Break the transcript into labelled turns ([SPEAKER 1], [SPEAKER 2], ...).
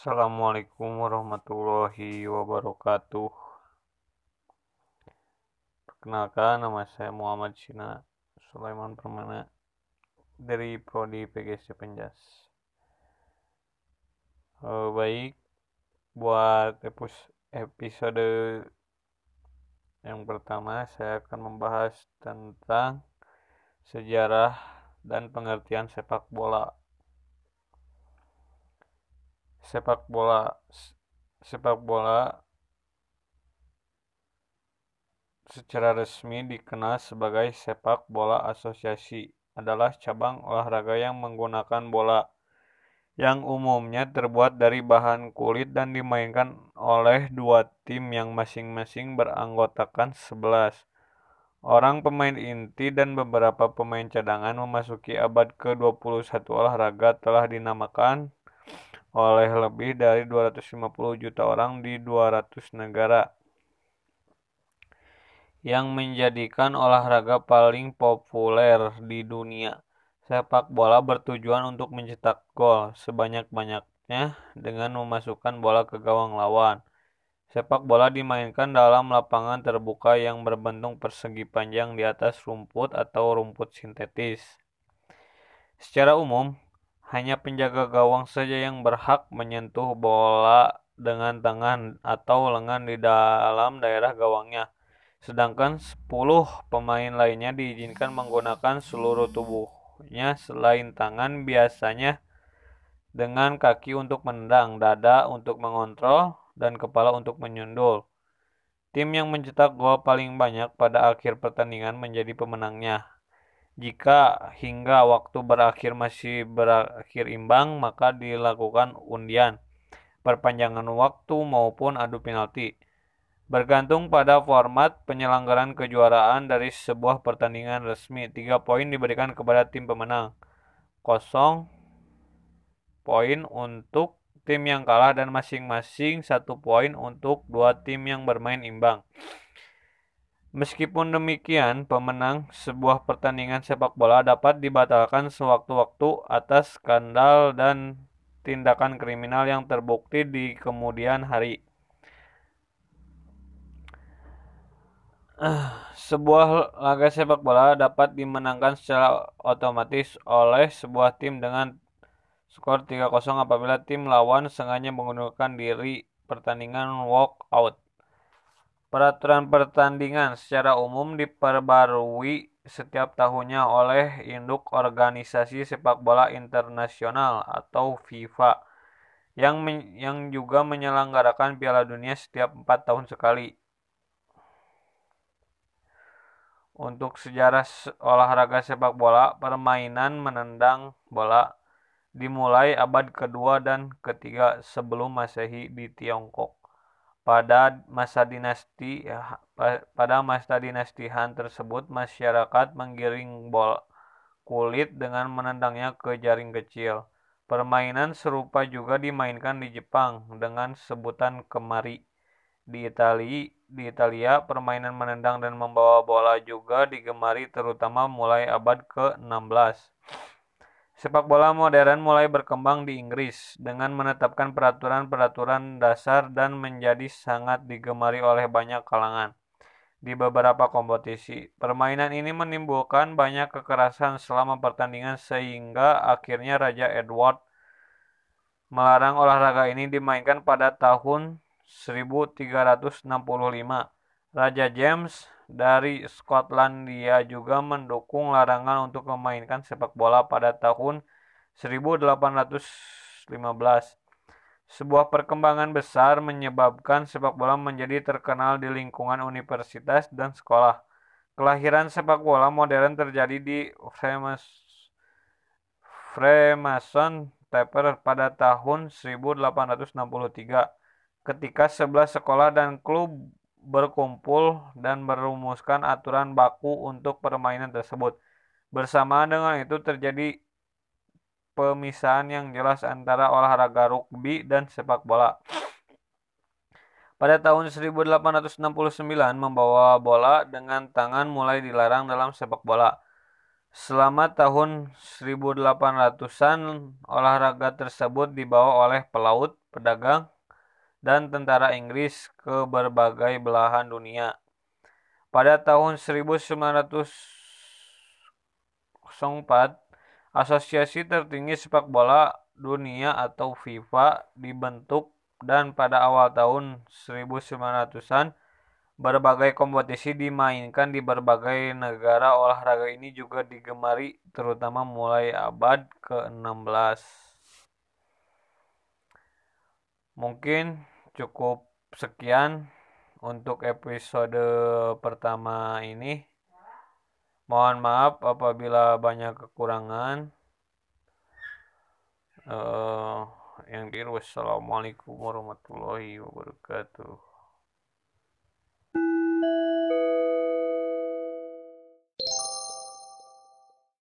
[SPEAKER 1] Assalamualaikum warahmatullahi wabarakatuh. Perkenalkan nama saya Muhammad Sina Sulaiman Permana dari Prodi PGC Penjas. Eh, baik, buat episode yang pertama saya akan membahas tentang sejarah dan pengertian sepak bola sepak bola sepak bola secara resmi dikenal sebagai sepak bola asosiasi adalah cabang olahraga yang menggunakan bola yang umumnya terbuat dari bahan kulit dan dimainkan oleh dua tim yang masing-masing beranggotakan 11 orang pemain inti dan beberapa pemain cadangan memasuki abad ke-21 olahraga telah dinamakan oleh lebih dari 250 juta orang di 200 negara yang menjadikan olahraga paling populer di dunia. Sepak bola bertujuan untuk mencetak gol sebanyak-banyaknya dengan memasukkan bola ke gawang lawan. Sepak bola dimainkan dalam lapangan terbuka yang berbentuk persegi panjang di atas rumput atau rumput sintetis. Secara umum, hanya penjaga gawang saja yang berhak menyentuh bola dengan tangan atau lengan di dalam daerah gawangnya. Sedangkan 10 pemain lainnya diizinkan menggunakan seluruh tubuhnya selain tangan biasanya dengan kaki untuk menendang, dada untuk mengontrol, dan kepala untuk menyundul. Tim yang mencetak gol paling banyak pada akhir pertandingan menjadi pemenangnya. Jika hingga waktu berakhir masih berakhir imbang, maka dilakukan undian, perpanjangan waktu maupun adu penalti. Bergantung pada format penyelenggaraan kejuaraan dari sebuah pertandingan resmi, tiga poin diberikan kepada tim pemenang, kosong poin untuk tim yang kalah dan masing-masing satu poin untuk dua tim yang bermain imbang. Meskipun demikian, pemenang sebuah pertandingan sepak bola dapat dibatalkan sewaktu-waktu atas skandal dan tindakan kriminal yang terbukti di kemudian hari. sebuah laga sepak bola dapat dimenangkan secara otomatis oleh sebuah tim dengan skor 3-0 apabila tim lawan sengaja menggunakan diri pertandingan walk out. Peraturan pertandingan secara umum diperbarui setiap tahunnya oleh induk organisasi sepak bola internasional atau FIFA yang yang juga menyelenggarakan Piala Dunia setiap empat tahun sekali. Untuk sejarah olahraga sepak bola, permainan menendang bola dimulai abad kedua dan ketiga sebelum masehi di Tiongkok pada masa dinasti ya, pada masa dinasti Han tersebut masyarakat menggiring bola kulit dengan menendangnya ke jaring kecil. Permainan serupa juga dimainkan di Jepang dengan sebutan kemari. Di Italia, di Italia, permainan menendang dan membawa bola juga digemari terutama mulai abad ke-16. Sepak bola modern mulai berkembang di Inggris dengan menetapkan peraturan-peraturan dasar dan menjadi sangat digemari oleh banyak kalangan. Di beberapa kompetisi, permainan ini menimbulkan banyak kekerasan selama pertandingan sehingga akhirnya Raja Edward melarang olahraga ini dimainkan pada tahun 1365. Raja James dari Skotlandia juga mendukung larangan untuk memainkan sepak bola pada tahun 1815. Sebuah perkembangan besar menyebabkan sepak bola menjadi terkenal di lingkungan universitas dan sekolah. Kelahiran sepak bola modern terjadi di Freemason Taper pada tahun 1863 ketika 11 sekolah dan klub berkumpul dan merumuskan aturan baku untuk permainan tersebut. Bersamaan dengan itu terjadi pemisahan yang jelas antara olahraga rugby dan sepak bola. Pada tahun 1869, membawa bola dengan tangan mulai dilarang dalam sepak bola. Selama tahun 1800-an, olahraga tersebut dibawa oleh pelaut, pedagang, dan tentara Inggris ke berbagai belahan dunia. Pada tahun 1904, Asosiasi Tertinggi Sepak Bola Dunia atau FIFA dibentuk dan pada awal tahun 1900-an berbagai kompetisi dimainkan di berbagai negara. Olahraga ini juga digemari terutama mulai abad ke-16. Mungkin cukup sekian untuk episode pertama ini. Mohon maaf apabila banyak kekurangan. Uh, yang biru wassalamualaikum warahmatullahi wabarakatuh